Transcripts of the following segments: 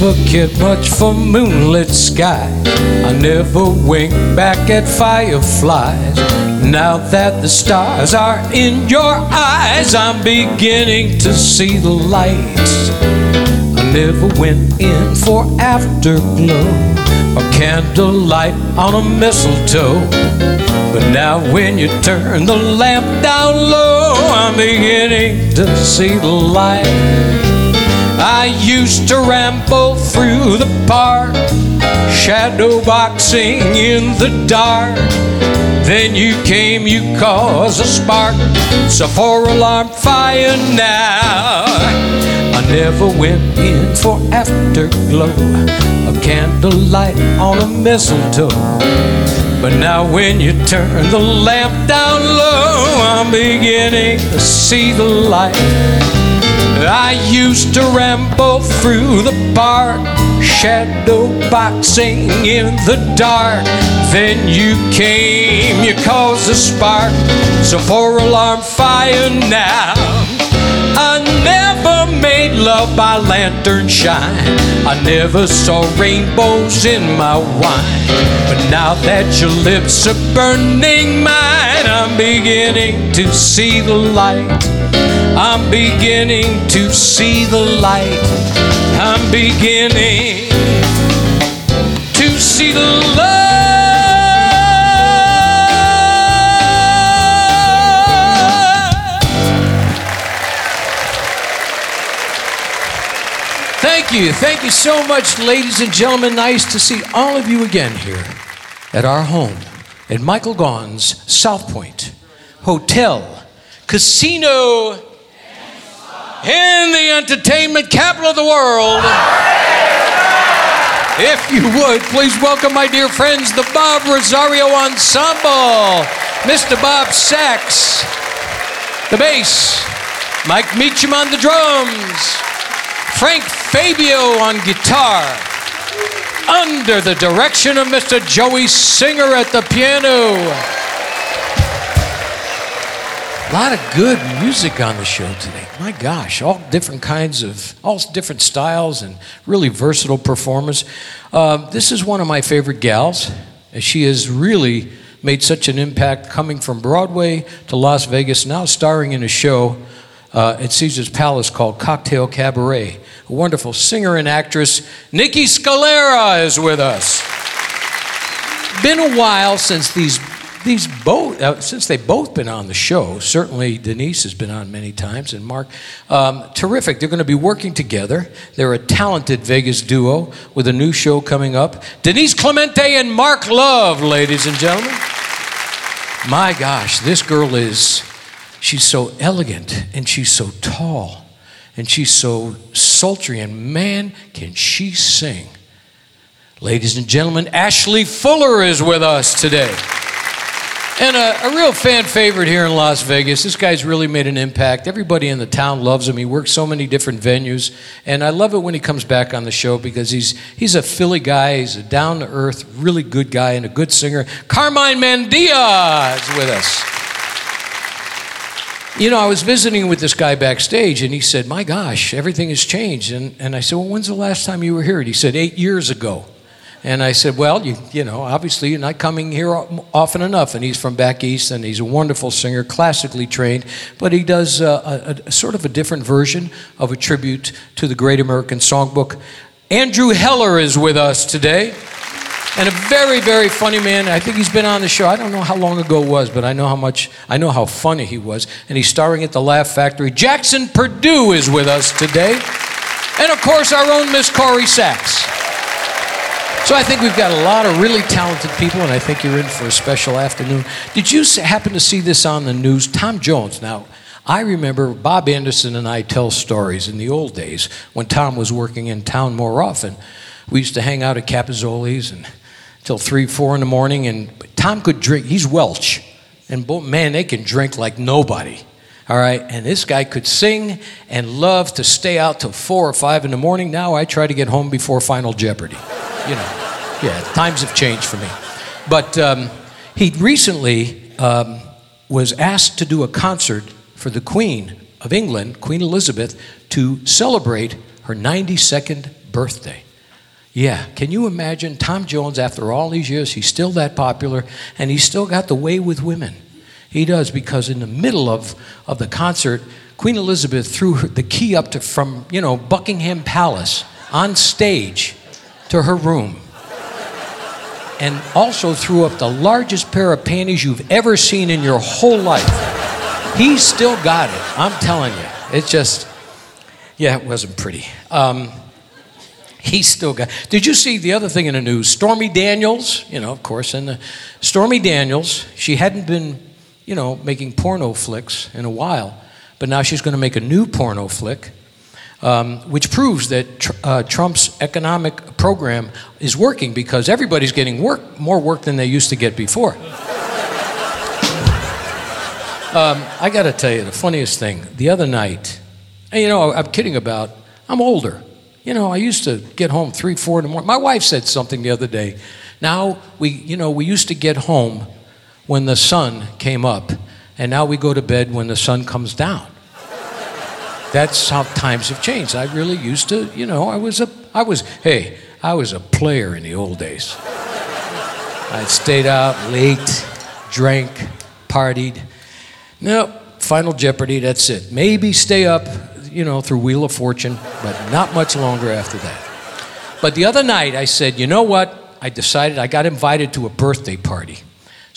Never cared much for moonlit sky. I never winked back at fireflies. Now that the stars are in your eyes, I'm beginning to see the lights. I never went in for afterglow or candlelight on a mistletoe. But now when you turn the lamp down low, I'm beginning to see the light. I used to ramble through the park, shadow boxing in the dark. Then you came, you caused a spark. So for alarm fire now. I never went in for afterglow, a candlelight on a mistletoe. But now when you turn the lamp down low, I'm beginning to see the light. I used to ramble through the park, shadow boxing in the dark. Then you came, you caused a spark. So for alarm fire now. I never made love by lantern shine. I never saw rainbows in my wine. But now that your lips are burning mine, I'm beginning to see the light. I'm beginning to see the light. I'm beginning to see the light. Thank you. Thank you so much, ladies and gentlemen. Nice to see all of you again here at our home at Michael Gaughan's South Point Hotel, Casino, in the entertainment capital of the world. If you would, please welcome my dear friends, the Bob Rosario Ensemble. Mr. Bob Sachs, the bass, Mike Meacham on the drums, Frank Fabio on guitar, under the direction of Mr. Joey Singer at the piano. A lot of good music on the show today. My gosh, all different kinds of, all different styles and really versatile performers. Uh, this is one of my favorite gals. She has really made such an impact coming from Broadway to Las Vegas, now starring in a show uh, at Caesar's Palace called Cocktail Cabaret. A wonderful singer and actress, Niki Scalera, is with us. Been a while since these these both, uh, since they've both been on the show, certainly Denise has been on many times, and Marc, um, terrific. They're going to be working together. They're a talented Vegas duo with a new show coming up. Denise Clamente and Marc Love, ladies and gentlemen. My gosh, this girl is, she's so elegant and she's so tall and she's so sultry, and man, can she sing. Ladies and gentlemen, Ashley Fuller is with us today. And a, a, real fan favorite here in Las Vegas. This guy's really made an impact. Everybody in the town loves him. He works so many different venues. And I love it when he comes back on the show because he's, he's a Philly guy. He's a down to earth, really good guy, and a good singer. Carmine Mandia is with us. You know, I was visiting with this guy backstage, and he said, My gosh, everything has changed. And, and I said, Well, when's the last time you were here? And he said, Eight years ago. And I said, Well, you, you know, obviously you're not coming here often enough. And he's from back east and he's a wonderful singer, classically trained, but he does uh, a, a, a sort of a different version of a tribute to the Great American Songbook. Andrew Heller is with us today. And a very, very funny man. I think he's been on the show. I don't know how long ago it was, but I know how much, I know how funny he was. And he's starring at the Laugh Factory. Jackson Perdue is with us today. And of course, our own Miss Corrie Sachs. So I think we've got a lot of really talented people, and I think you're in for a special afternoon. Did you happen to see this on the news? Tom Jones. Now, I remember Bob Anderson and I tell stories in the old days when Tom was working in town more often. We used to hang out at Capozzoli's and three, four in the morning, and Tom could drink. He's Welsh, and man, they can drink like nobody. All right, and this guy could sing and love to stay out till four or five in the morning. Now I try to get home before Final Jeopardy. You know, yeah, times have changed for me. But um, he recently um, was asked to do a concert for the Queen of England, Queen Elizabeth, to celebrate her 92nd birthday. Yeah, can you imagine Tom Jones after all these years? He's still that popular and he's still got the way with women. He does because in the middle of, of the concert, Queen Elizabeth threw the key up to from, you know, Buckingham Palace on stage to her room. And also threw up the largest pair of panties you've ever seen in your whole life. He's still got it. I'm telling you. It's just, yeah, it wasn't pretty. Um, he's still got. Did you see the other thing in the news? Stormy Daniels, you know, of course, and the, Stormy Daniels, she hadn't been, you know, making porno flicks in a while, but now she's going to make a new porno flick, um, which proves that tr- uh, Trump's economic program is working because everybody's getting work, more work than they used to get before. Um, I got to tell you, the funniest thing, the other night, and you know, I'm kidding about, I'm older. You know, I used to get home three, four in the morning. My wife said something the other day. Now, we, you know, we used to get home when the sun came up, and now we go to bed when the sun comes down. That's how times have changed. I really used to, you know, I was a, I was, hey, I was a player in the old days. I stayed out late, drank, partied. No, Final Jeopardy, that's it. Maybe stay up, you know, through Wheel of Fortune, but not much longer after that. But the other night, I said, you know what? I decided I got invited to a birthday party.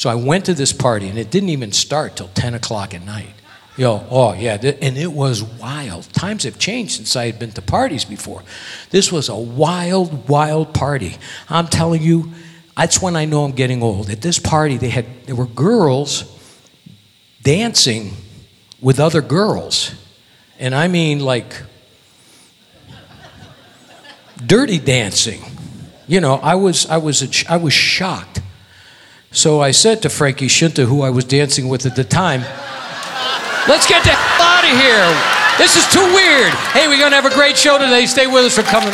So I went to this party, and it didn't even start till 10 o'clock at night. Yo, oh yeah, and it was wild. Times have changed since I had been to parties before. This was a wild, wild party. I'm telling you, that's when I know I'm getting old. At this party, they had there were girls dancing with other girls. And I mean like dirty dancing. You know, I was I was I was shocked. So I said to Frankie Shinta, who I was dancing with at the time, let's get the hell out of here. This is too weird. Hey, we're gonna have a great show today. Stay with us for coming.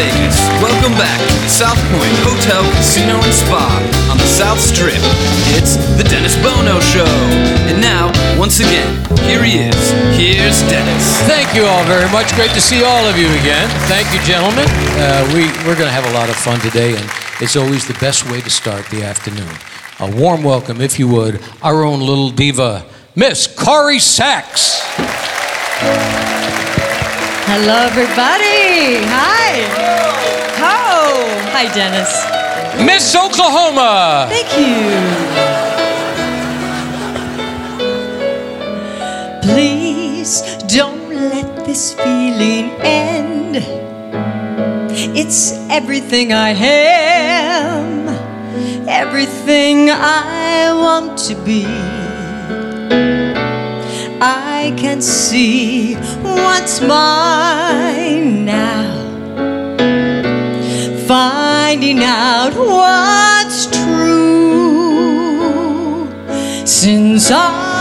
Vegas, welcome back to the South Point Hotel, Casino, and Spa on the South Strip. It's the Dennis Bono Show. And now, once again, here he is. Here's Dennis. Thank you all very much. Great to see all of you again. Thank you, gentlemen. Uh, we, we're going to have a lot of fun today, and it's always the best way to start the afternoon. A warm welcome, if you would, our own little diva, Miss Corrie Sachs. Hello, everybody. Hi. Oh, hi, Dennis. Miss Oklahoma. Thank you. Please don't let this feeling end. It's everything I am, everything I want to be. Can see what's mine now, finding out what's true since I.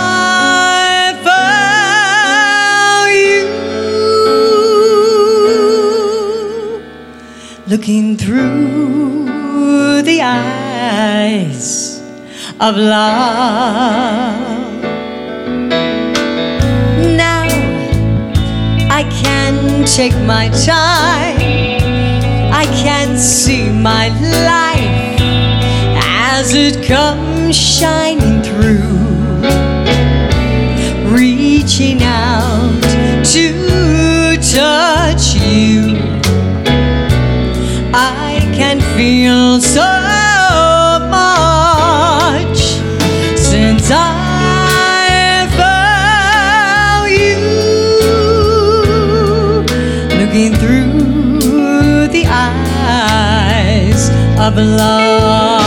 Looking through the eyes of love. I can take my time. I can see my life as it comes shining through. Reaching out to touch you. I can feel so eyes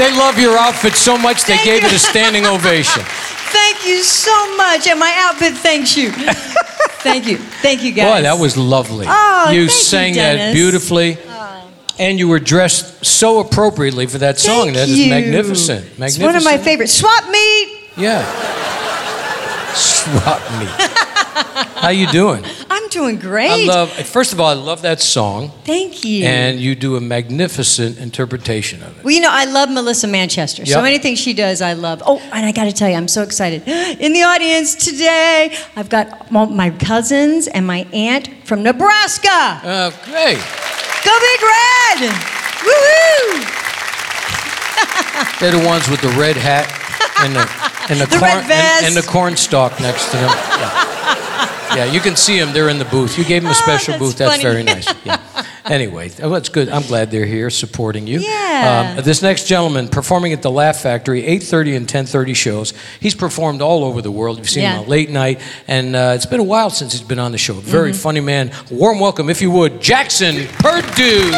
they love your outfit so much they Thank gave you. it a standing ovation. Thank you so much, and my outfit thanks you. Thank you, thank you, guys. Boy, that was lovely. Oh, you thank you, sang that Dennis. Oh. beautifully. And you were dressed so appropriately for that song. Thank that is you. magnificent. Magnificent. It's one of my favorites. Swap meet. Yeah. Swap me. How you doing? Doing great. I love. First of all, I love that song, Thank you. and you do a magnificent interpretation of it. Well, you know, I love Melissa Manchester. So Yep. anything she does, I love. Oh, and I got to tell you, I'm so excited. In the audience today, I've got my cousins and my aunt from Nebraska. Uh, hey, Go Big Red! Woo-hoo! they're the ones with the red hat and the and the, The corn and, and the corn stalk next to them. Yeah. yeah, you can see them. They're in the booth. You gave them a Oh, special that's booth. That's funny. very nice. Yeah. Anyway, oh, that's good. I'm glad they're here supporting you. Yeah. Um, this next gentleman performing at the Laugh Factory, 8:30 and 10:30 shows. He's performed all over the world. You've seen Yeah. him on late night, and uh, it's been a while since he's been on the show. Very Mm-hmm. funny man. Warm welcome, if you would, Jackson Perdue.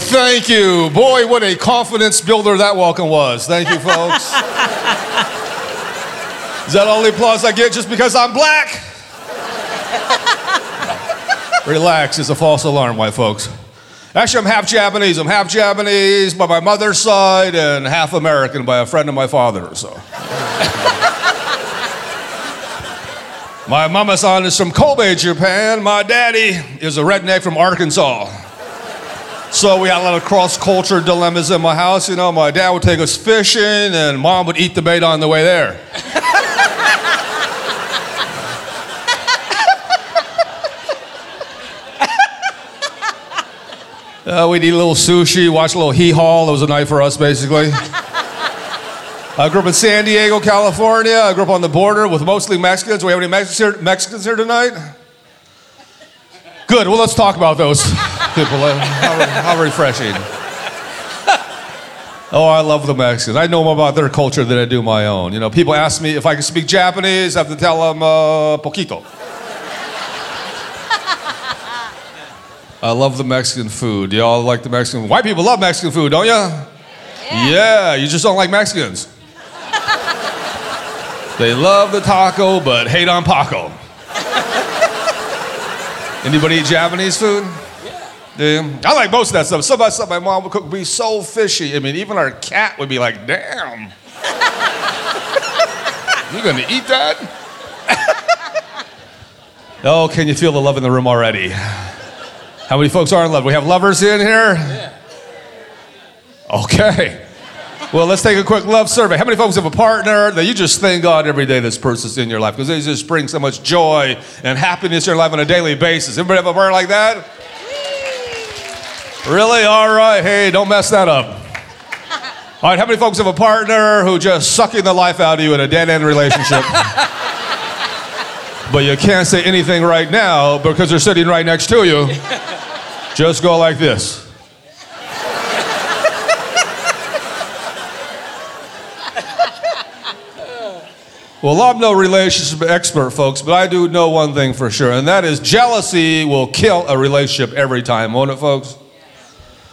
Thank you. Boy, what a confidence builder that welcome was. Thank you, folks. Is that all the applause I get just because I'm black? Relax, it's a false alarm, white folks. Actually, I'm half Japanese. I'm half Japanese by my mother's side and half American by a friend of my father, so. my mama-san is from Kobe, Japan. My daddy is a redneck from Arkansas. So we had a lot of cross-culture dilemmas in my house. You know, my dad would take us fishing, and mom would eat the bait on the way there. Uh, we'd eat a little sushi, watch a little hee haw. That was a night for us, basically. I grew up in San Diego, California. I grew up on the border with mostly Mexicans. Do we have any Mexicans here, Mexicans here tonight? Good. Well, let's talk about those people. How, how refreshing. Oh, I love the Mexicans. I know more about their culture than I do my own. You know, people ask me if I can speak Japanese. I have to tell them uh, poquito. I love the Mexican food. Y'all like the Mexican? White people love Mexican food, don't you? Yeah. Yeah. you just don't like Mexicans. they love the taco, but hate on Paco. Anybody eat Japanese food? Yeah. I like most of that stuff. Some of that stuff my mom would cook would be so fishy. I mean, even our cat would be like, damn. You're gonna eat that? oh, can you feel the love in the room already? How many folks are in love? We have lovers in here? Yeah. Okay. Well, let's take a quick love survey. How many folks have a partner that you just thank God every day this person's in your life because they just bring so much joy and happiness in your life on a daily basis? Everybody have a partner like that? Really? All right. Hey, don't mess that up. All right. How many folks have a partner who just sucking the life out of you in a dead end relationship? but you can't say anything right now because they're sitting right next to you. Just go like this. Well, I'm no relationship expert, folks, but I do know one thing for sure, and that is jealousy will kill a relationship every time, won't it, folks?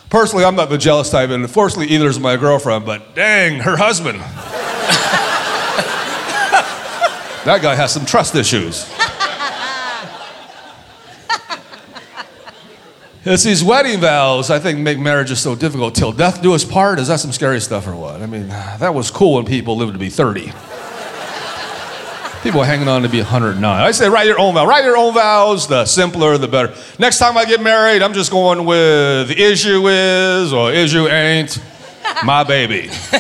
Personally, I'm not the jealous type, and unfortunately, either is my girlfriend, but dang, her husband. that guy has some trust issues. It's these wedding vows, I think, make marriages so difficult. Till death do us part? Is that some scary stuff or what? I mean, that was cool when people lived to be 30. People hanging on to be 109. I say write your own vow. Write your own vows. The simpler, the better. Next time I get married, I'm just going with the issue is or issue ain't my baby. if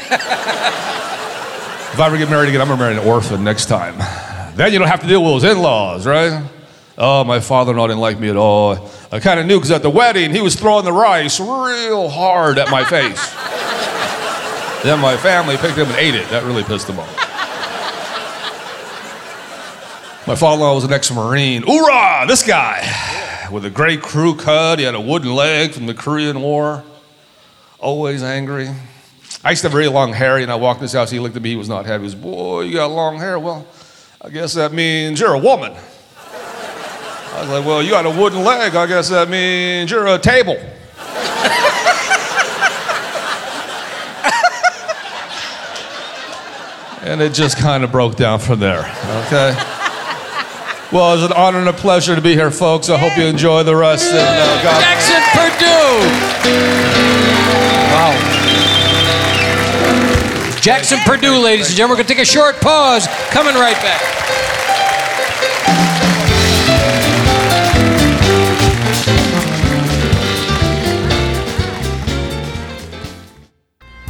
I ever get married again, I'm gonna marry an orphan next time. Then you don't have to deal with those in-laws, right? Oh, my father-in-law didn't like me at all. I kind of knew because at the wedding he was throwing the rice real hard at my face. then my family picked him and ate it. That really pissed him off. My father-in-law was an ex-marine. Hoorah! This guy with a great crew cut. He had a wooden leg from the Korean War. Always angry. I used to have very long hair, and I walked in his house. He looked at me. He was not happy. He was, boy, you got long hair. Well, I guess that means you're a woman. I was like, well, you got a wooden leg. I guess that means you're a table. and it just kind of broke down from there. Okay. Well, it's an honor and a pleasure to be here, folks. I hope you enjoy the rest. And uh, God Jackson Perdue. Wow. Jackson Perdue, ladies and gentlemen. We're going to take a short pause. Coming right back.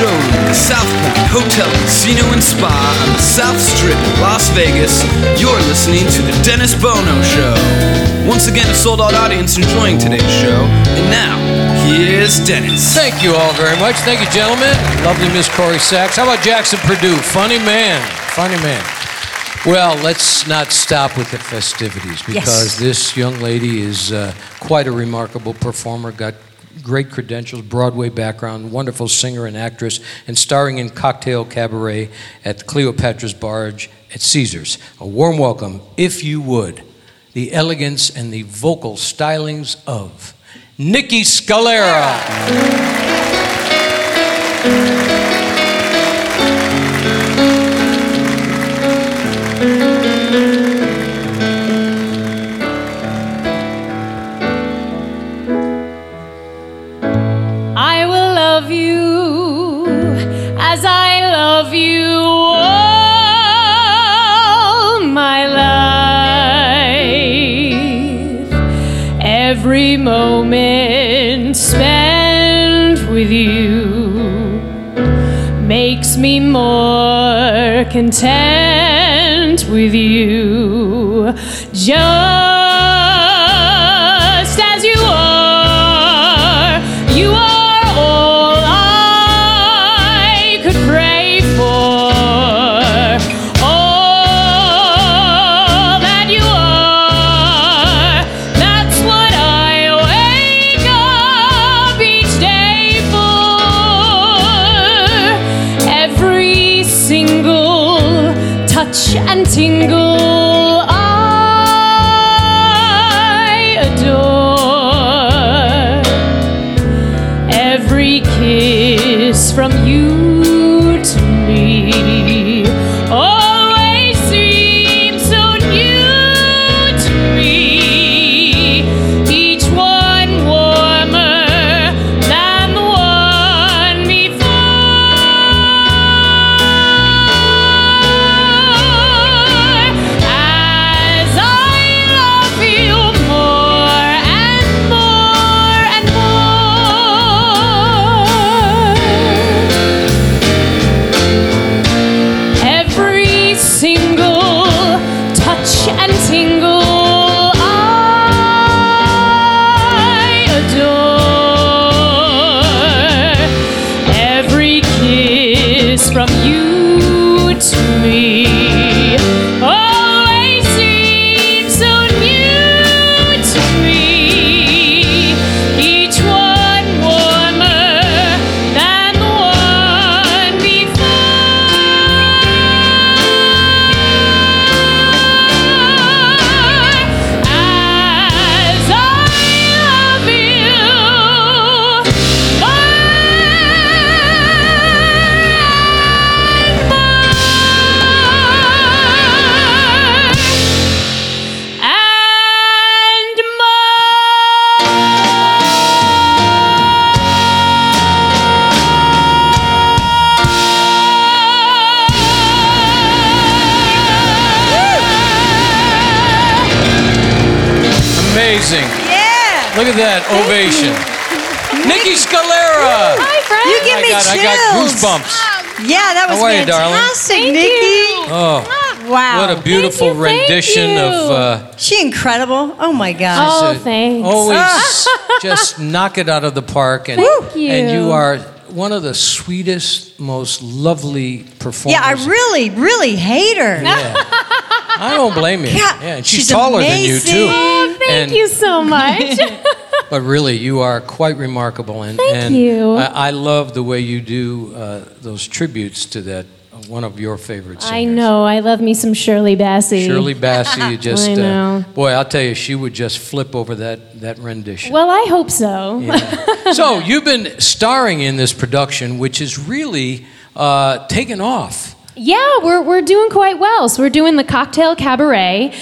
the main the South Point Hotel, Casino, and Spa on the South Strip of Las Vegas, you're listening to The Dennis Bono Show. Once again, a sold out audience enjoying today's show. And now, here's Dennis. Thank you all very much. Thank you, gentlemen. Lovely Miss Corrie Sachs. How about Jackson Perdue? Funny man. Funny man. Well, let's not stop with the festivities because Yes. this young lady is uh, quite a remarkable performer, got great credentials, Broadway background, wonderful singer and actress, and starring in Cocktail Cabaret at Cleopatra's Barge at Caesars. A warm welcome, if you would, the elegance and the vocal stylings of Niki Scalera. Content with you. Just that ovation. Niki Scalera. Hi, friend. You give I me got, I got chills. goosebumps. Yeah, that was How are you, darling? fantastic, Thank Niki. you. Oh, Wow. what a beautiful you, thank rendition you. of. Uh, she incredible. Oh my gosh. Oh, thanks. Always just knock it out of the park, and Thank you. and you are one of the sweetest, most lovely performers. yeah, I really, really hate her. Yeah. I don't blame you. Yeah, Yeah, and she's, she's taller than you too. Oh, thank And- you so much. But really, you are quite remarkable, and Thank and you. I, I love the way you do uh, those tributes to that uh, one of your favorite singers. I know. I love me some Shirley Bassey. Shirley Bassey. you Just. Uh, boy, I'll tell you, she would just flip over that that rendition. Well, I hope so. Yeah. so you've been starring in this production, which is really uh, taken off. Yeah, we're, we're doing quite well. So we're doing the cocktail cabaret.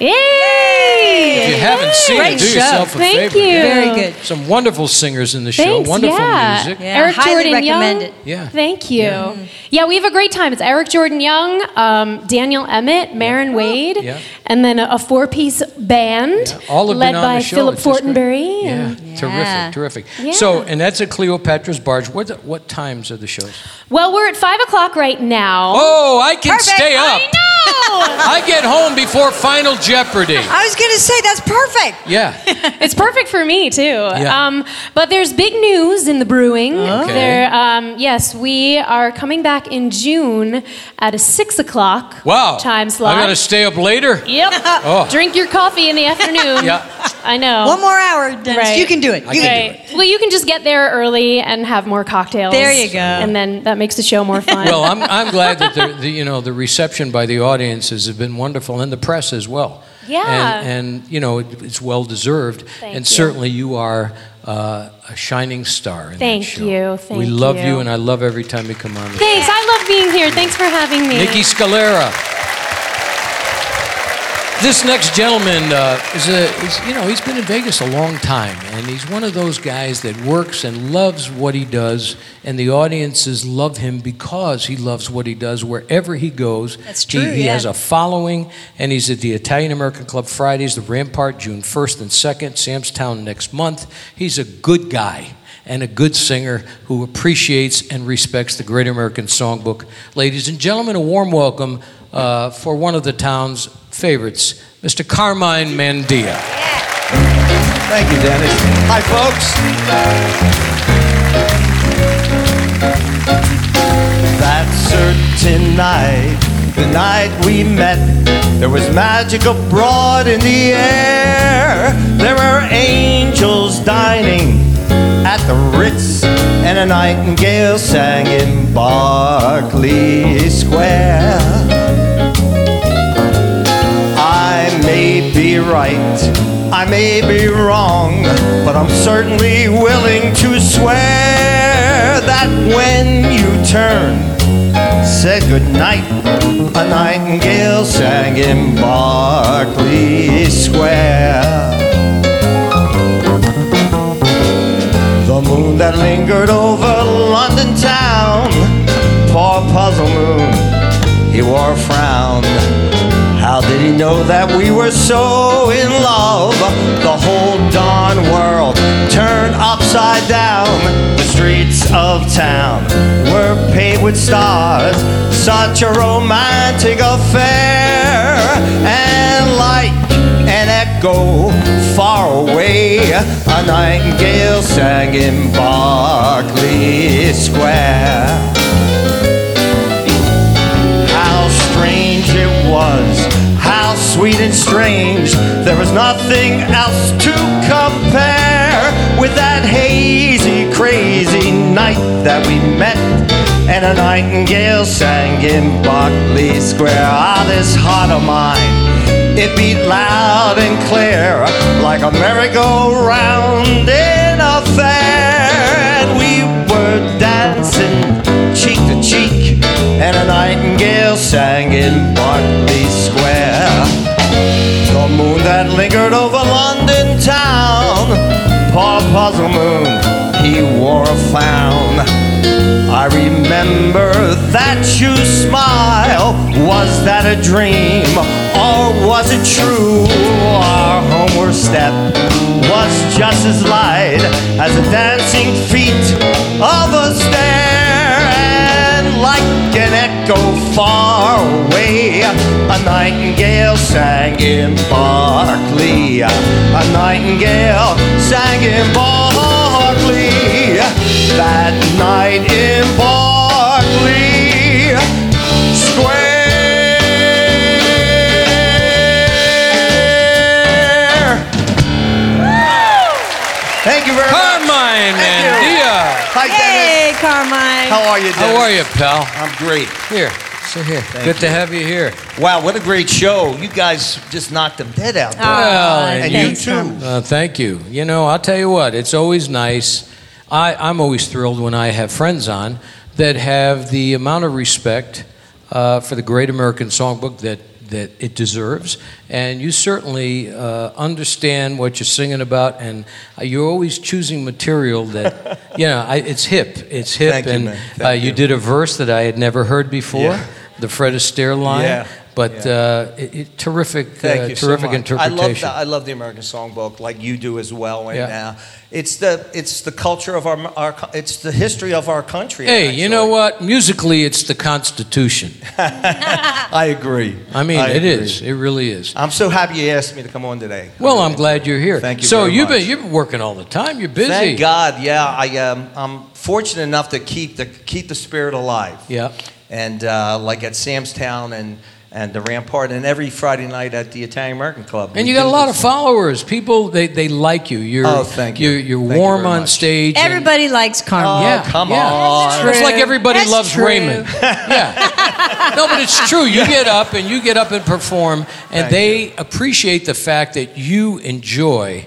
Yay! If you haven't seen Great it, do show. yourself a Thank favor. you. Very good. Some wonderful singers in the show. Thanks, wonderful yeah. music. Yeah, Eric highly Jordan recommend Young. it. Yeah. Thank you. Yeah. we have a great time. It's Eric Jordan Young, um, Daniel Emmett, Maren Wade, Yeah. and then a, a four-piece band Yeah, All have led been on by the show. Philip It's. Fortenberry. Yeah, and- Yeah. terrific, terrific. Yeah. So, and that's at Cleopatra's Barge. What what times are the shows? Well, we're at five o'clock right now. Oh, I can Perfect. stay up. I know. I get home before Final Jeopardy. I was going to say that's perfect. Yeah. it's perfect for me too. Yeah. Um, but there's big news in the brewing. Okay. There, um, yes, we are coming back in June at a six o'clock Wow. time slot. I got to stay up later. Yep. Oh. Drink your coffee in the afternoon. Yeah. I know. One more hour, Dennis. Right. You can do it. You can can do Right. Well, you can just get there early and have more cocktails. There you go. And then that makes the show more fun. Well, I'm, I'm glad that the, the you know the reception by the audiences has been wonderful and the press as well. Yeah. And, and you know it, it's well deserved. Thank and you. certainly you are uh, a shining star in Thank show. you, we love you. you. and I love every time you come on. Thanks. I love being here. Thanks for having me. Niki Scalera. This next gentleman uh, is a, is, you know, he's been in Vegas a long time, and he's one of those guys that works and loves what he does, and the audiences love him because he loves what he does wherever he goes. That's He- true, He, yeah. has a following, and he's at the Italian American Club Fridays, the Rampart, June 1st and 2nd, Sam's Town next month. He's a good guy and a good singer who appreciates and respects the Great American Songbook. Ladies and gentlemen, a warm welcome uh, for one of the town's favorites, Mr. Carmine Mandia. Thank you, Dennis. Hi, folks. That certain night, the night we met, there was magic abroad in the air. There were angels dining at the Ritz, and a nightingale sang in Berkeley Square. Right, I may be wrong, but I'm certainly willing to swear that when you turned, said goodnight, a nightingale sang in Berkeley Square. The moon that lingered over London town, poor puzzle moon, he wore a frown. How did he know that we were so in love? The whole darn world turned upside down. The streets of town were paved with stars. Such a romantic affair. And like an echo far away, a nightingale sang in Berkeley Square. How strange it was, sweet and strange. There was nothing else to compare with that hazy, crazy night that we met. And a nightingale sang in Berkeley Square. Ah, this heart of mine, it beat loud and clear like a merry-go-round in a fair. And we were dancing cheek to cheek, and a nightingale sang in Square. Moon that lingered over London town, poor puzzle moon, he wore a frown. I remember that you smile. Was that a dream or was it true? Our homeward step was just as light as the dancing feet of a stair. Echo far away, a nightingale sang in Berkeley. A nightingale sang in Berkeley. That How are you, Dennis? How are you, pal? I'm great. Here, sit here. Good to have you here. Wow, what a great show. You guys just knocked them dead out there. Well, Aw, and thanks, you too. Uh, thank you. You know, I'll tell you what, it's always nice. I, I'm always thrilled when I have friends on that have the amount of respect uh, for the great American songbook that, that it deserves. And you certainly uh, understand what you're singing about, and uh, you're always choosing material that, you know, I, it's hip. It's hip. Thank and uh, you you. did a verse that I had never heard before. Yeah. The Fred Astaire line, Yeah. But Yeah. uh, it, it, terrific, Thank uh, you terrific much. interpretation. I love, the, I love the American Songbook, like you do as well. And Yeah. uh, it's the it's the culture of our, our it's the history of our country. Hey, you know what? Musically, it's the Constitution. I agree. I mean, I it agree. is. It really is. I'm so happy you asked me to come on today. Well, I'm glad you're here. Thank you So you've been you've been working all the time. You're busy. Thank God. Yeah, I um, I'm fortunate enough to keep the keep the spirit alive. Yeah. And uh, like at Sam's Town and and the Rampart, and every Friday night at the Italian American Club. And we you got a lot this. of followers. People they, they like you. You're Oh, thank you. You're, you're Thank warm very on much. stage. and- Everybody likes Carmine. Oh, yeah, come yeah. on. It's like everybody That's loves true. Raymond. yeah. No, but it's true. You get up and you get up and perform, and Thank they appreciate the fact that you enjoy.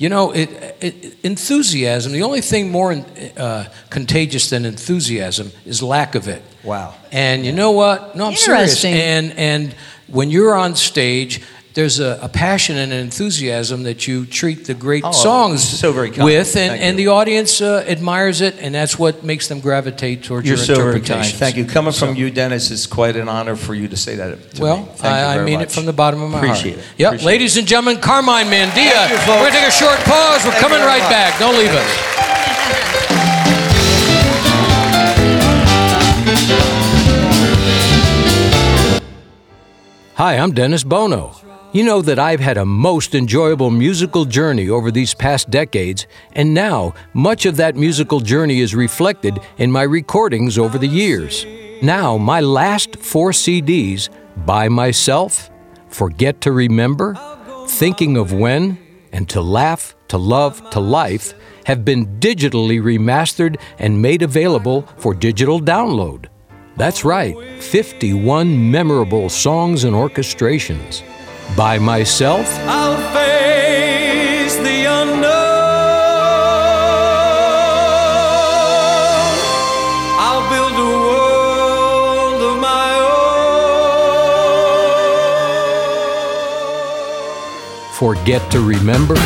You know, it, it, enthusiasm. The only thing more uh, contagious than enthusiasm is lack of it. Wow. And you know what? No, I'm serious. And and when you're on stage, there's a, a passion and an enthusiasm that you treat the great Oh, songs so very kind. with, and, Thank and you. the audience uh, admires it, and that's what makes them gravitate towards You're your so interpretations. Thank you. Coming So- from you, Dennis, is quite an honor for you to say that. To Well, me. Thank you I, I mean much. it from the bottom of my Appreciate heart. it. Yep, Appreciate ladies and gentlemen, Carmine Mandia. You. We're gonna take a short pause. We're Thank coming right much. back. Don't leave us. Hi, I'm Dennis Bono. You know that I've had a most enjoyable musical journey over these past decades, and now much of that musical journey is reflected in my recordings over the years. Now, my last four CDs, By Myself, Forget to Remember, Thinking of When, and To Laugh, To Love, To Life, have been digitally remastered and made available for digital download. That's right, 51 memorable songs and orchestrations. By myself, I'll face the unknown. I'll build a world of my own. forget to remember,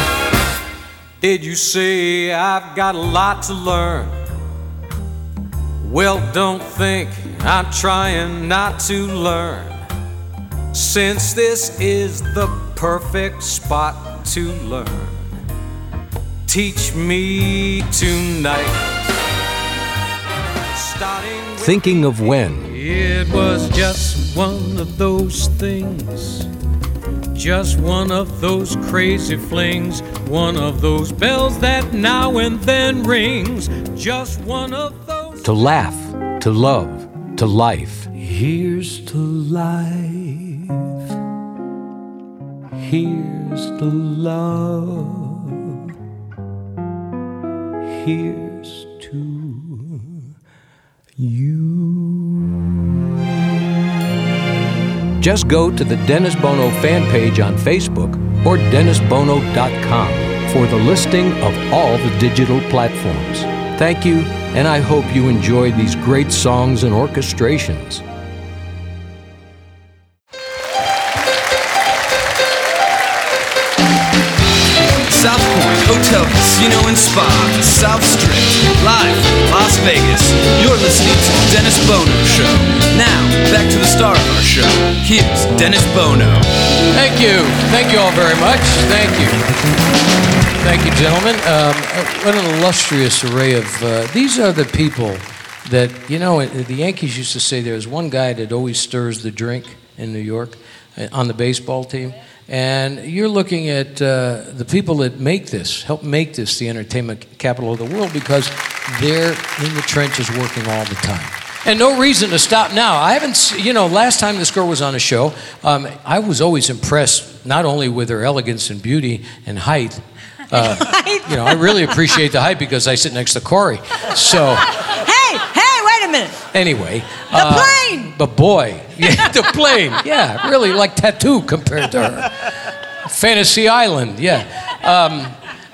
Did you say I've got a lot to learn? Well, don't think I'm trying not to learn. Since this is the perfect spot to learn, teach me tonight. Thinking of when, it was just one of those things. Just one of those crazy flings. One of those bells that now and then rings. Just one of those. to laugh, to love, to life. Here's to life. Here's to love. Here's to you. Just go to the Dennis Bono fan page on Facebook or DennisBono.com for the listing of all the digital platforms. Thank you, and I hope you enjoy these great songs and orchestrations. Casino, and Spa, South Strip, live Las Vegas. You're listening to The Dennis Bono Show. Now, back to the star of our show. Here's Dennis Bono. Thank you. Thank you all very much. Thank you. Thank you, gentlemen. Um, what an illustrious array of. Uh, these are the people that, you know, uh, the Yankees used to say there's one guy that always stirs the drink in New York uh, on the baseball team. And you're looking at uh, the people that make this, help make this the entertainment capital of the world because they're in the trenches working all the time. And no reason to stop now. I haven't, you know, last time this girl was on a show, um, I was always impressed not only with her elegance and beauty and height. Uh, you know, I really appreciate the height because I sit next to Corrie. So, Hey, hey, wait a minute. anyway. The plane! But boy, yeah, the plane. Yeah, really like tattoo compared to her. Fantasy Island, yeah. Um,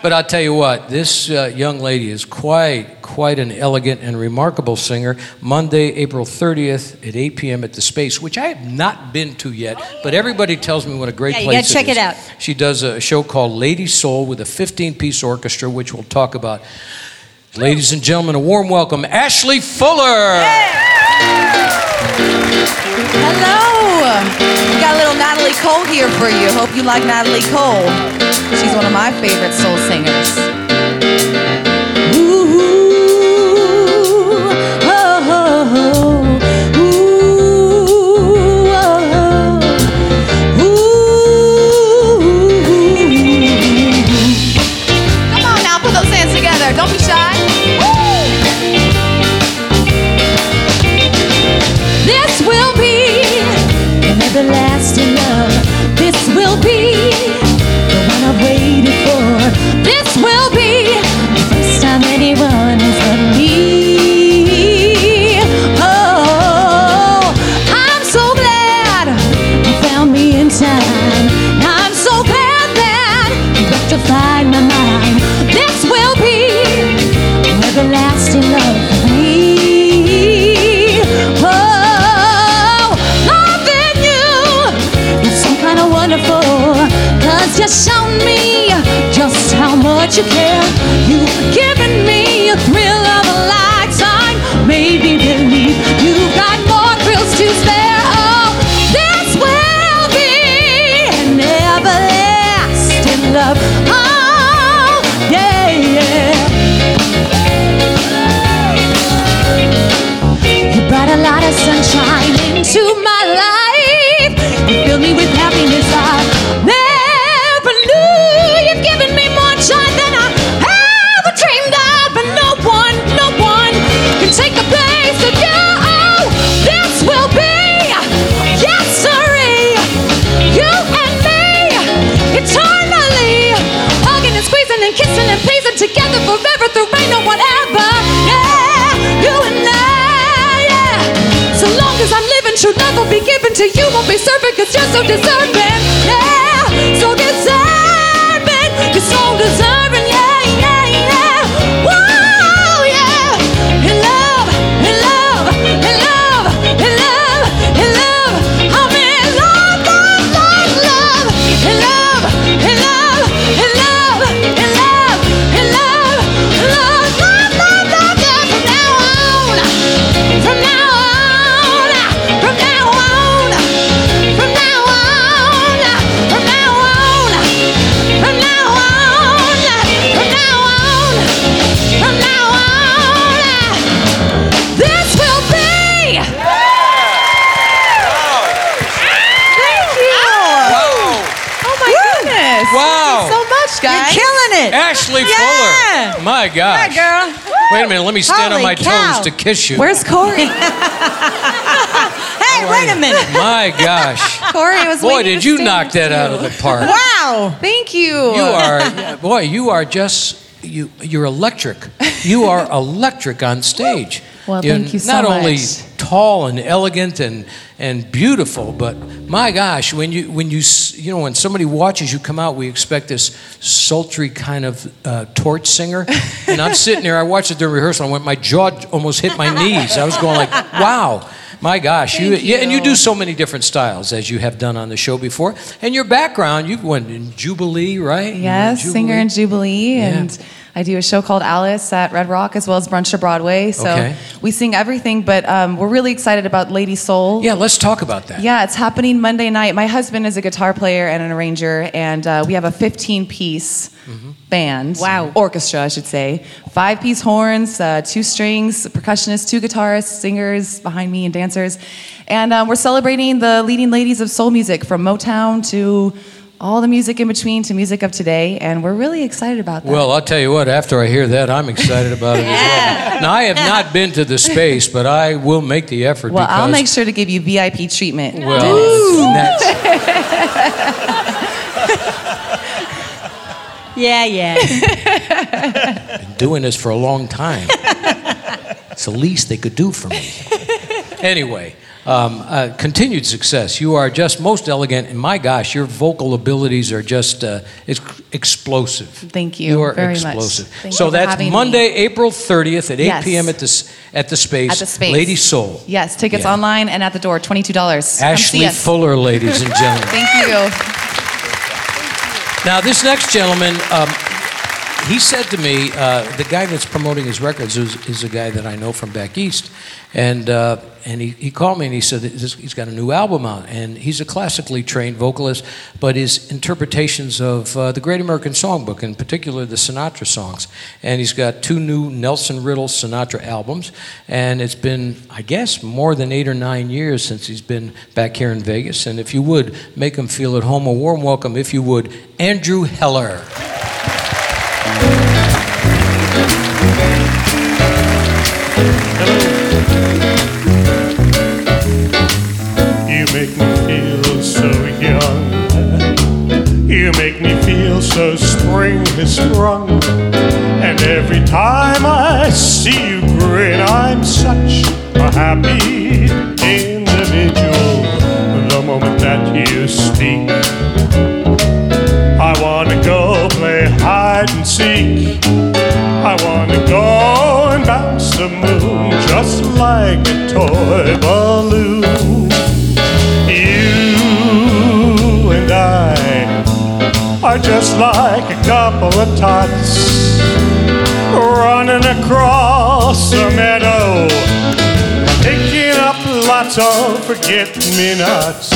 but I'll tell you what, this uh, young lady is quite, quite an elegant and remarkable singer. Monday, April 30th at 8 p.m. at the Space, which I have not been to yet, but everybody tells me what a great Yeah, you place gotta check is. it out. She does a show called Lady Soul with a 15-piece orchestra, which we'll talk about. Ladies and gentlemen, a warm welcome, Ashley Fuller. Hello. We got a little Natalie Cole here for you. Hope you like Natalie Cole. She's one of my favorite soul singers. You shown me just how much you care. You've given me a thrill to you. Won't be serving cause you're so deserving. Yeah, so deserving. Gosh. Yeah, girl. Wait a minute, let me stand on my cow. toes to kiss you. Where's Corrie? Hey, wait a minute. My gosh. Corrie was Boy, did you knock that to out of the park. Wow. Thank you. You are, boy, you are just, you, you're electric. You are electric on stage. Well, You're thank you so much. Not only tall and elegant and, and beautiful, but my gosh, when you, when you, you know, when somebody watches you come out, we expect this sultry kind of uh, torch singer. And I'm sitting there, I watched it during rehearsal, I went, my jaw almost hit my knees. I was going like, wow. My gosh, you, Thank yeah, and you you. do so many different styles as you have done on the show before. And your background, you've went in Jubilee, right? You Yes, singer in Jubilee, Yeah. and I do a show called Alice at Red Rock as well as Brunch to Broadway. So Okay. we sing everything, but um, we're really excited about Lady Soul. Yeah, let's talk about that. Yeah, it's happening Monday night. My husband is a guitar player and an arranger, and uh, we have a 15 piece Mm-hmm. band. Wow. Orchestra, I should say. Five piece horns, uh, two strings, percussionists, two guitarists, singers behind me, and dancers. And um, we're celebrating the leading ladies of soul music from Motown to all the music in between to music of today, and we're really excited about that. Well, I'll tell you what, after I hear that, I'm excited about it as well. Now, I have not been to the space, but I will make the effort well, because. I'll make sure to give you VIP treatment. Well, Dennis. Yeah, yeah. been doing this for a long time. it's the least they could do for me. Anyway, um, uh, continued success. You are just most elegant, and my gosh, your vocal abilities are just uh, ex- explosive. Thank you You are very much. explosive. Thank so that's having me. Monday, April 30th at 8 Yes. p.m. at the at the space. At the space. Lady Soul. Yes, tickets Yeah. online and at the door, $22. Ashley. Fuller, ladies and gentlemen. Thank you. Now, this next gentleman, um, he said to me, uh, the guy that's promoting his records is, is a guy that I know from back east. And, uh, and he, he called me and he said he's got a new album out. And he's a classically trained vocalist, but his interpretations of uh, the Great American Songbook, in particular the Sinatra songs. And he's got two new Nelson Riddle Sinatra albums. And it's been, I guess, more than eight or nine years since he's been back here in Vegas. And if you would, make him feel at home. A warm welcome, if you would, Andrew Heller. Time I see you grin, I'm such a happy I wanna go and bounce the moon just like a toy balloon. You and I are just like a couple of tots running across a meadow, picking up lots of forget-me-nots.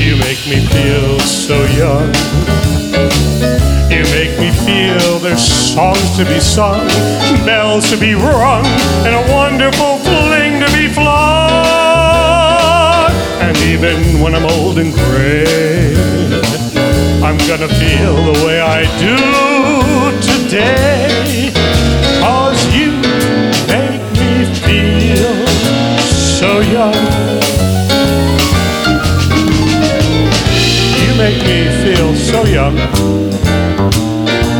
You make me feel so young. Make me feel there's songs to be sung, bells to be rung, and a wonderful fling to be flung. And even when I'm old and gray, I'm gonna feel the way I do today. Cause you make me feel so young. You make me feel so young.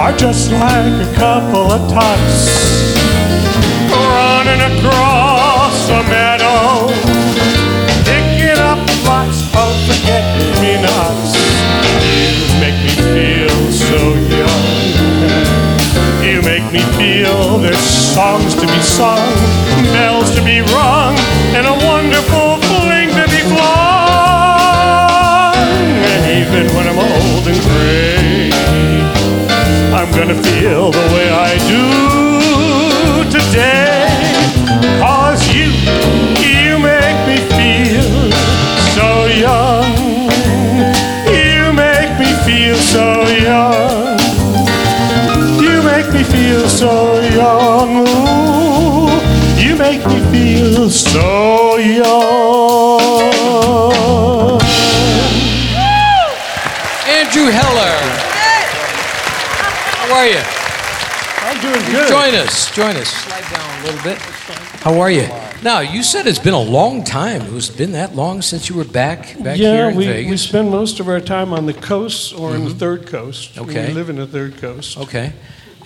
Are just like a couple of tots running across a meadow, picking up lots of forget-me-nots. You make me feel so young. You make me feel there's songs to be sung, gonna feel the way I do today. Cause you, you make me feel so young. You make me feel so young. You make me feel so young. Ooh, you make me feel so young. Join us. Slide down a little bit. How are you? Now, you said it's been a long time. It was been that long since you were back back yeah, here in we, Vegas. we spend most of our time on the coast or in the Mhm. third coast. Okay. We live in the third coast. Okay.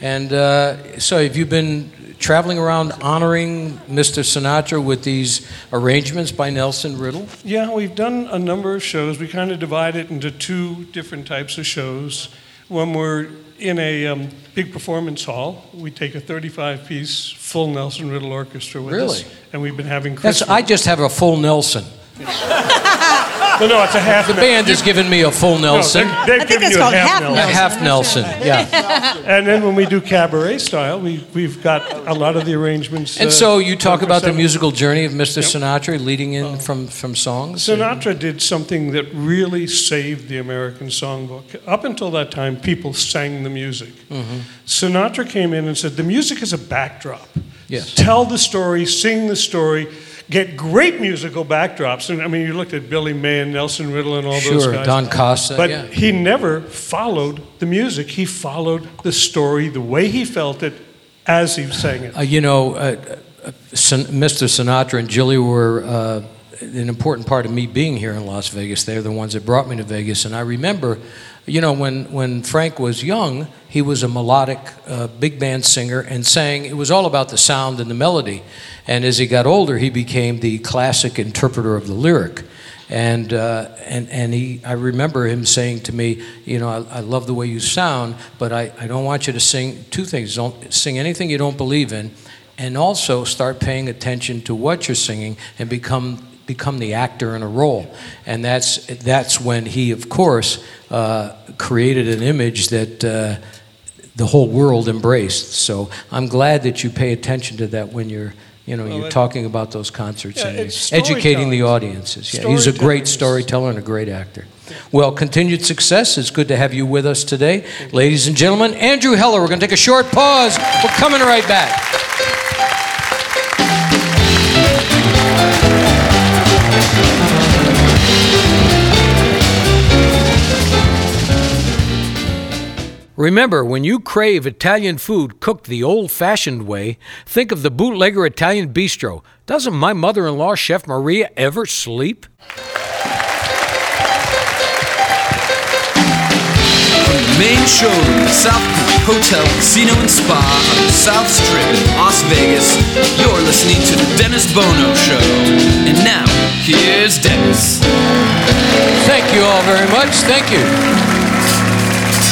And uh, so have you been traveling around honoring Mr. Sinatra with these arrangements by Nelson Riddle? Yeah, we've done a number of shows. We kind of divide it into two different types of shows. One we're in a um, big performance hall, we take a 35 piece full Nelson Riddle orchestra with Really? us. And we've been having That's, I just have a full Nelson. No, no, it's a half. The band has given me a full Nelson. No, they've, they've given you a half, Nelson. A half Nelson, yeah. and then when we do cabaret style, we, we've got a lot of the arrangements. And uh, so you talk about the musical journey of Mr. Sinatra leading in from, from songs? Sinatra did something that really saved the American songbook. Up until that time, people sang the music. Mhm. Sinatra came in and said, The music is a backdrop. Yes. Tell the story, sing the story, get great musical backdrops. And I mean, you looked at Billy May and Nelson Riddle and all those Sure, guys. Don Costa, But yeah. he never followed the music. He followed the story the way he felt it as he sang it. Uh, you know, uh, uh, Mr. Sinatra and Jilly were uh, an important part of me being here in Las Vegas. They're the ones that brought me to Vegas. And I remember, you know, when, when Frank was young, he was a melodic uh, big band singer and sang, it was all about the sound and the melody. And as he got older, he became the classic interpreter of the lyric. And, uh, and, and he, I remember him saying to me, you know, I, I love the way you sound, but I, I don't want you to sing two things. Don't sing anything you don't believe in, and also start paying attention to what you're singing and become, become the actor in a role. And that's, that's when he, of course, uh, created an image that uh, the whole world embraced. So I'm glad that you pay attention to that when you're, you know, Well, you're talking about those concerts Yeah, and educating the audiences. Yeah, he's a great storyteller and a great actor. Well, continued success. It's good to have you with us today. Ladies and gentlemen, Andrew Heller. We're going to take a short pause. We're coming right back. Remember, when you crave Italian food cooked the old fashioned way, think of the Bootlegger Italian Bistro. Doesn't my mother in law, Chef Maria, ever sleep? From the main showroom South Hotel, Casino, and Spa on the South Strip in Las Vegas, you're listening to The Dennis Bono Show. And now, here's Dennis. Thank you all very much. Thank you.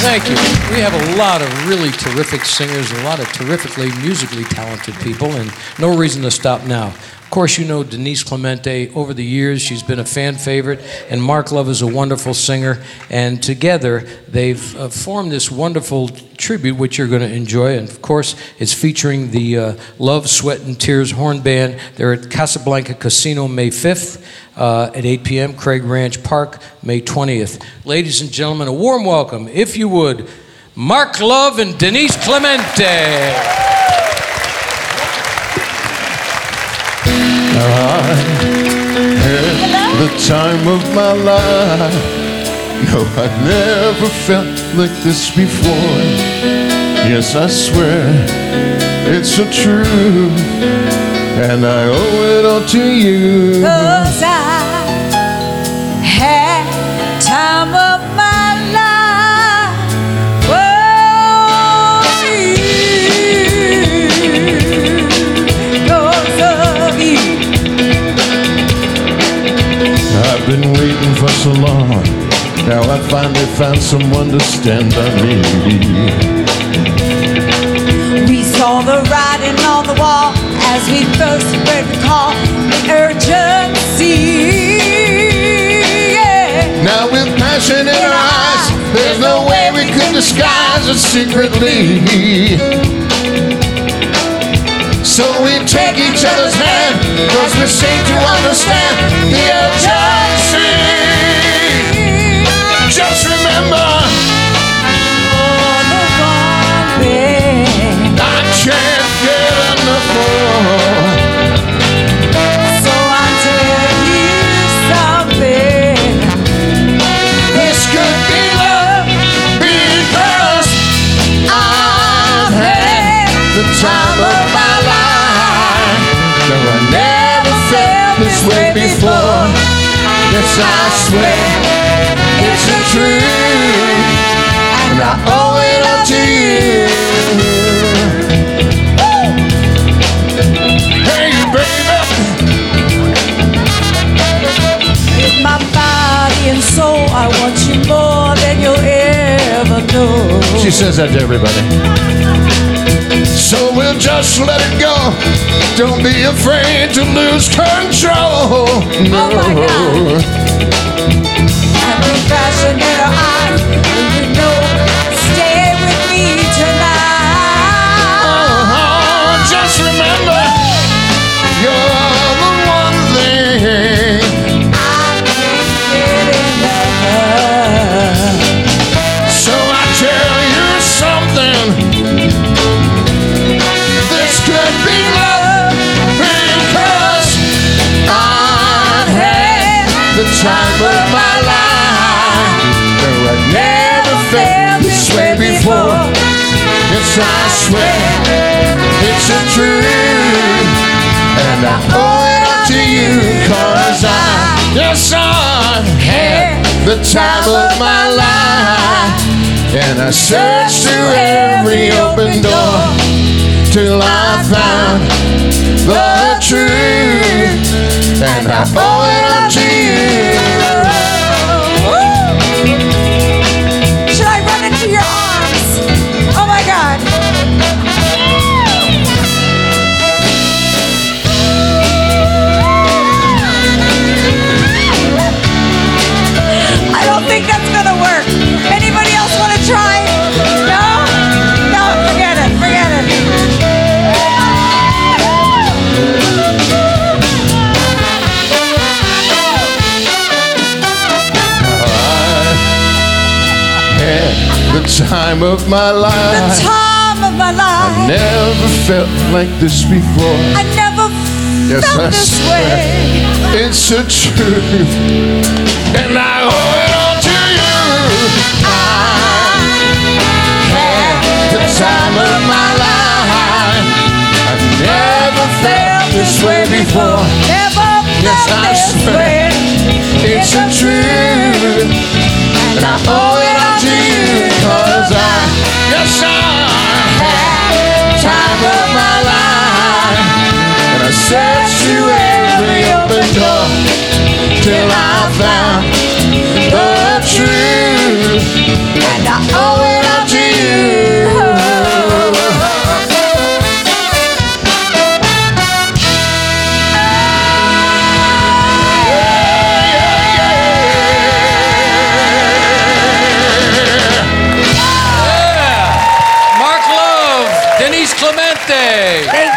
Thank you. We have a lot of really terrific singers, a lot of terrifically musically talented people, and no reason to stop now. Of course, you know Denise Clamente. Over the years, she's been a fan favorite, and Marc Love is a wonderful singer. And together, they've uh, formed this wonderful tribute, which you're going to enjoy. And of course, it's featuring the uh, Love, Sweat, and Tears Horn Band. They're at Casablanca Casino May 5th uh, at 8 p.m., Craig Ranch Park, May 20th. Ladies and gentlemen, a warm welcome, if you would, Marc Love and Denise Clamente. I had the time of my life. No, I've never felt like this before. Yes, I swear it's so true, and I owe it all to you. Cause I been waiting for so long. Now I finally found someone to stand by me. We saw the writing on the wall as we first heard the call, the urgency. Yeah. Now with passion in our eyes, there's no way we could disguise it secretly. So we take each other's hand, cause we seem to understand the urgency. time of my life. Though I never felt this way before. Yes, I swear it's the truth, and I owe it all to you. my body and soul. I want you more than you'll ever know. She says that to everybody. So we'll just let it go. Don't be afraid to lose control. Oh no. Every fashion in her eyes, the time of my life. Though I never felt this way before. Yes, I swear it's the truth. And I owe it all to you cause I, yes, I had the time of my life. And I searched through every open door till I found the truth. And I owe it all to you. Time of my life. The time of my life. I never felt like this before. I never Yes, felt I this swear way. It's the truth. And I owe it all to you. I had the time of my life. I've never felt this way before. Never Yes, felt I this swear way. it's the truth. And I owe it all to you. Yes, I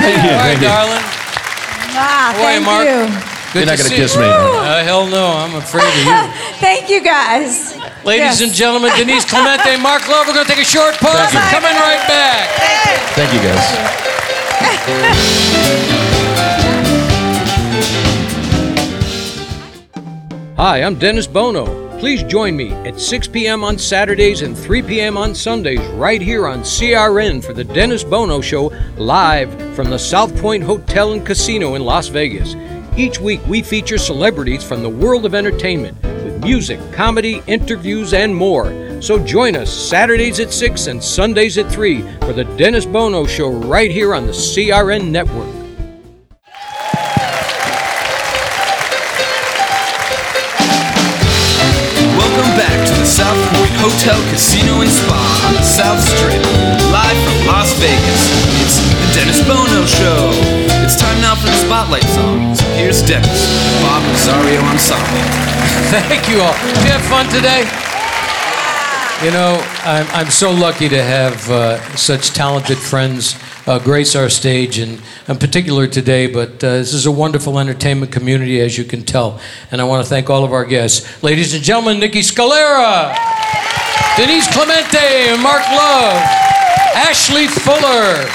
Thank you, All right, thank you. darling. Ah, How are you, thank Marc? you. Good You're not to gonna see kiss you. me. Uh, hell no, I'm afraid of you. Thank you guys. Ladies Yes. and gentlemen, Denise Clamente, Marc Love, we're going to take a short pause. Thank you. We're coming right back. Thank you, guys. Hi, I'm Dennis Bono. Please join me at 6 p.m. on Saturdays and 3 p.m. on Sundays right here on CRN for the Dennis Bono Show live from the South Point Hotel and Casino in Las Vegas. Each week we feature celebrities from the world of entertainment with music, comedy, interviews, and more. So join us Saturdays at 6 and Sundays at 3 for the Dennis Bono Show right here on the CRN Network. Hotel, Casino, and Spa on the South Strip, live from Las Vegas. It's the Dennis Bono Show. It's time now for the Spotlight songs. Here's Dennis, Bob Rosario Ensemble. Thank you all. Did you have fun today? You know, I'm, I'm so lucky to have uh, such talented friends uh, grace our stage, and in particular today. But uh, this is a wonderful entertainment community, as you can tell. And I want to thank all of our guests. Ladies and gentlemen, Niki Scalera, Denise Clamente, Marc Love, Ashley Fuller,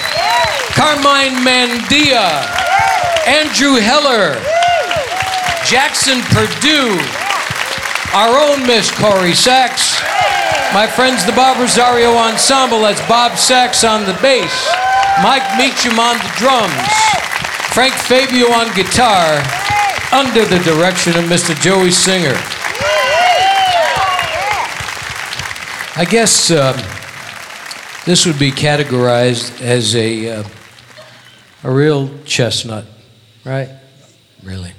Carmine Mandia, Andrew Heller, Jackson Perdue, our own Miss Corrie Sachs, my friends, the Bob Rosario Ensemble, that's Bob Sachs on the bass, Mike Meacham on the drums, Frank Fabio on guitar, under the direction of Mr. Joey Singer. I guess um, this would be categorized as a, uh, a real chestnut, right? Really.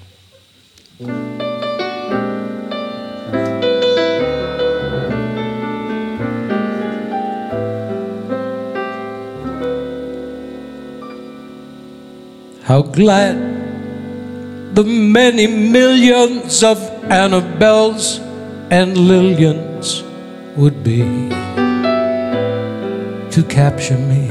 How glad the many millions of Annabelles and Lillians would be to capture me.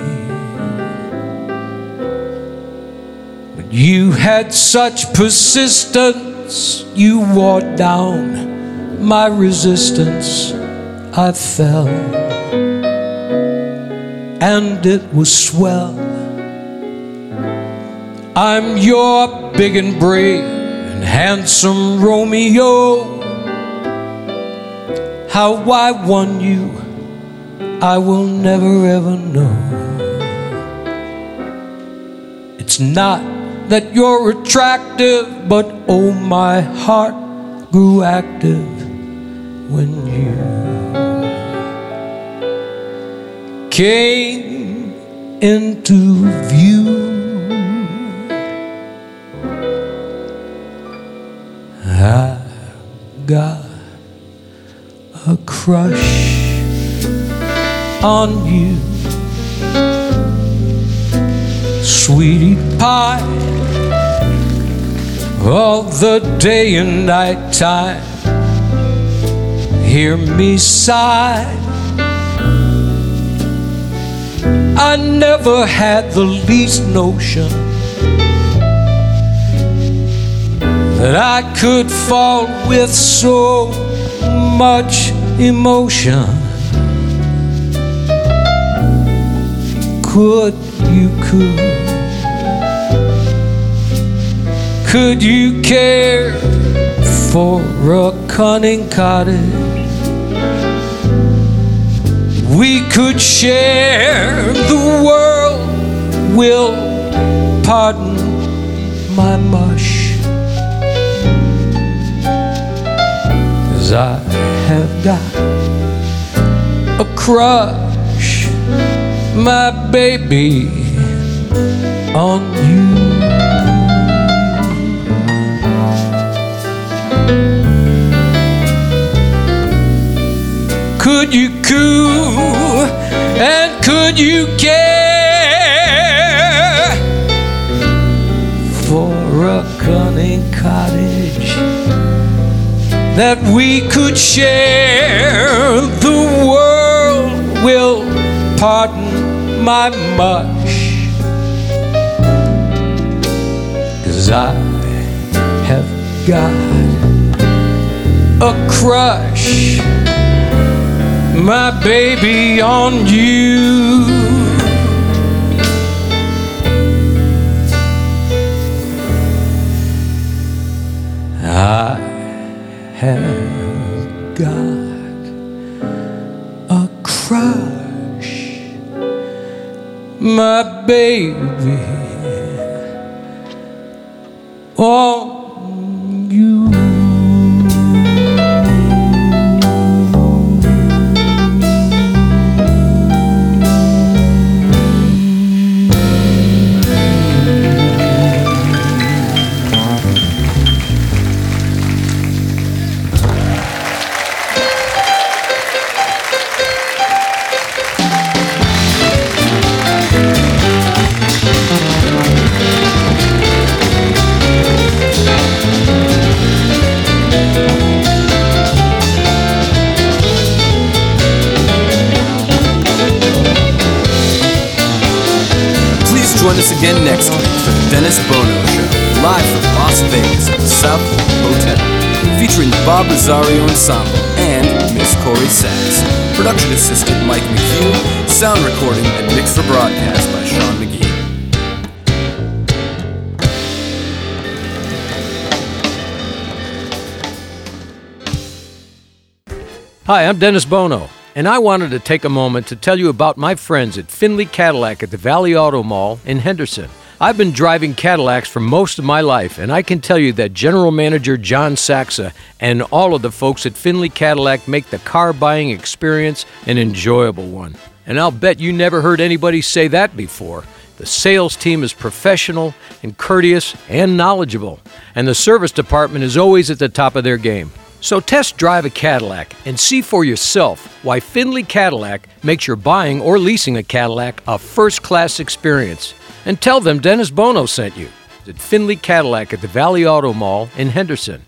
But you had such persistence, you wore down my resistance. I fell, and it was swell. I'm your big and brave and handsome Romeo. How I won you, I will never ever know. It's not that you're attractive, but oh, my heart grew active when you came into view. I got a crush on you, sweetie pie, all the day and night time. Hear me sigh. I never had the least notion that I could fall with so much emotion. Could you, could, could you care for a cunning cottage? We could share the world. Will pardon my mush. Cause I have got a crush, my baby, on you. Could you coo and could you care that we could share. The world will pardon my mush. Cause I have got a crush, my baby, on you. Have got a crush, my baby, on you. I'm Dennis Bono, and I wanted to take a moment to tell you about my friends at Findlay Cadillac at the Valley Auto Mall in Henderson. I've been driving Cadillacs for most of my life, and I can tell you that General Manager John Saxa and all of the folks at Findlay Cadillac make the car buying experience an enjoyable one. And I'll bet you never heard anybody say that before. The sales team is professional and courteous and knowledgeable, and the service department is always at the top of their game. So test drive a Cadillac and see for yourself why Findlay Cadillac makes your buying or leasing a Cadillac a first class experience. And tell them Dennis Bono sent you at Findlay Cadillac at the Valley Auto Mall in Henderson.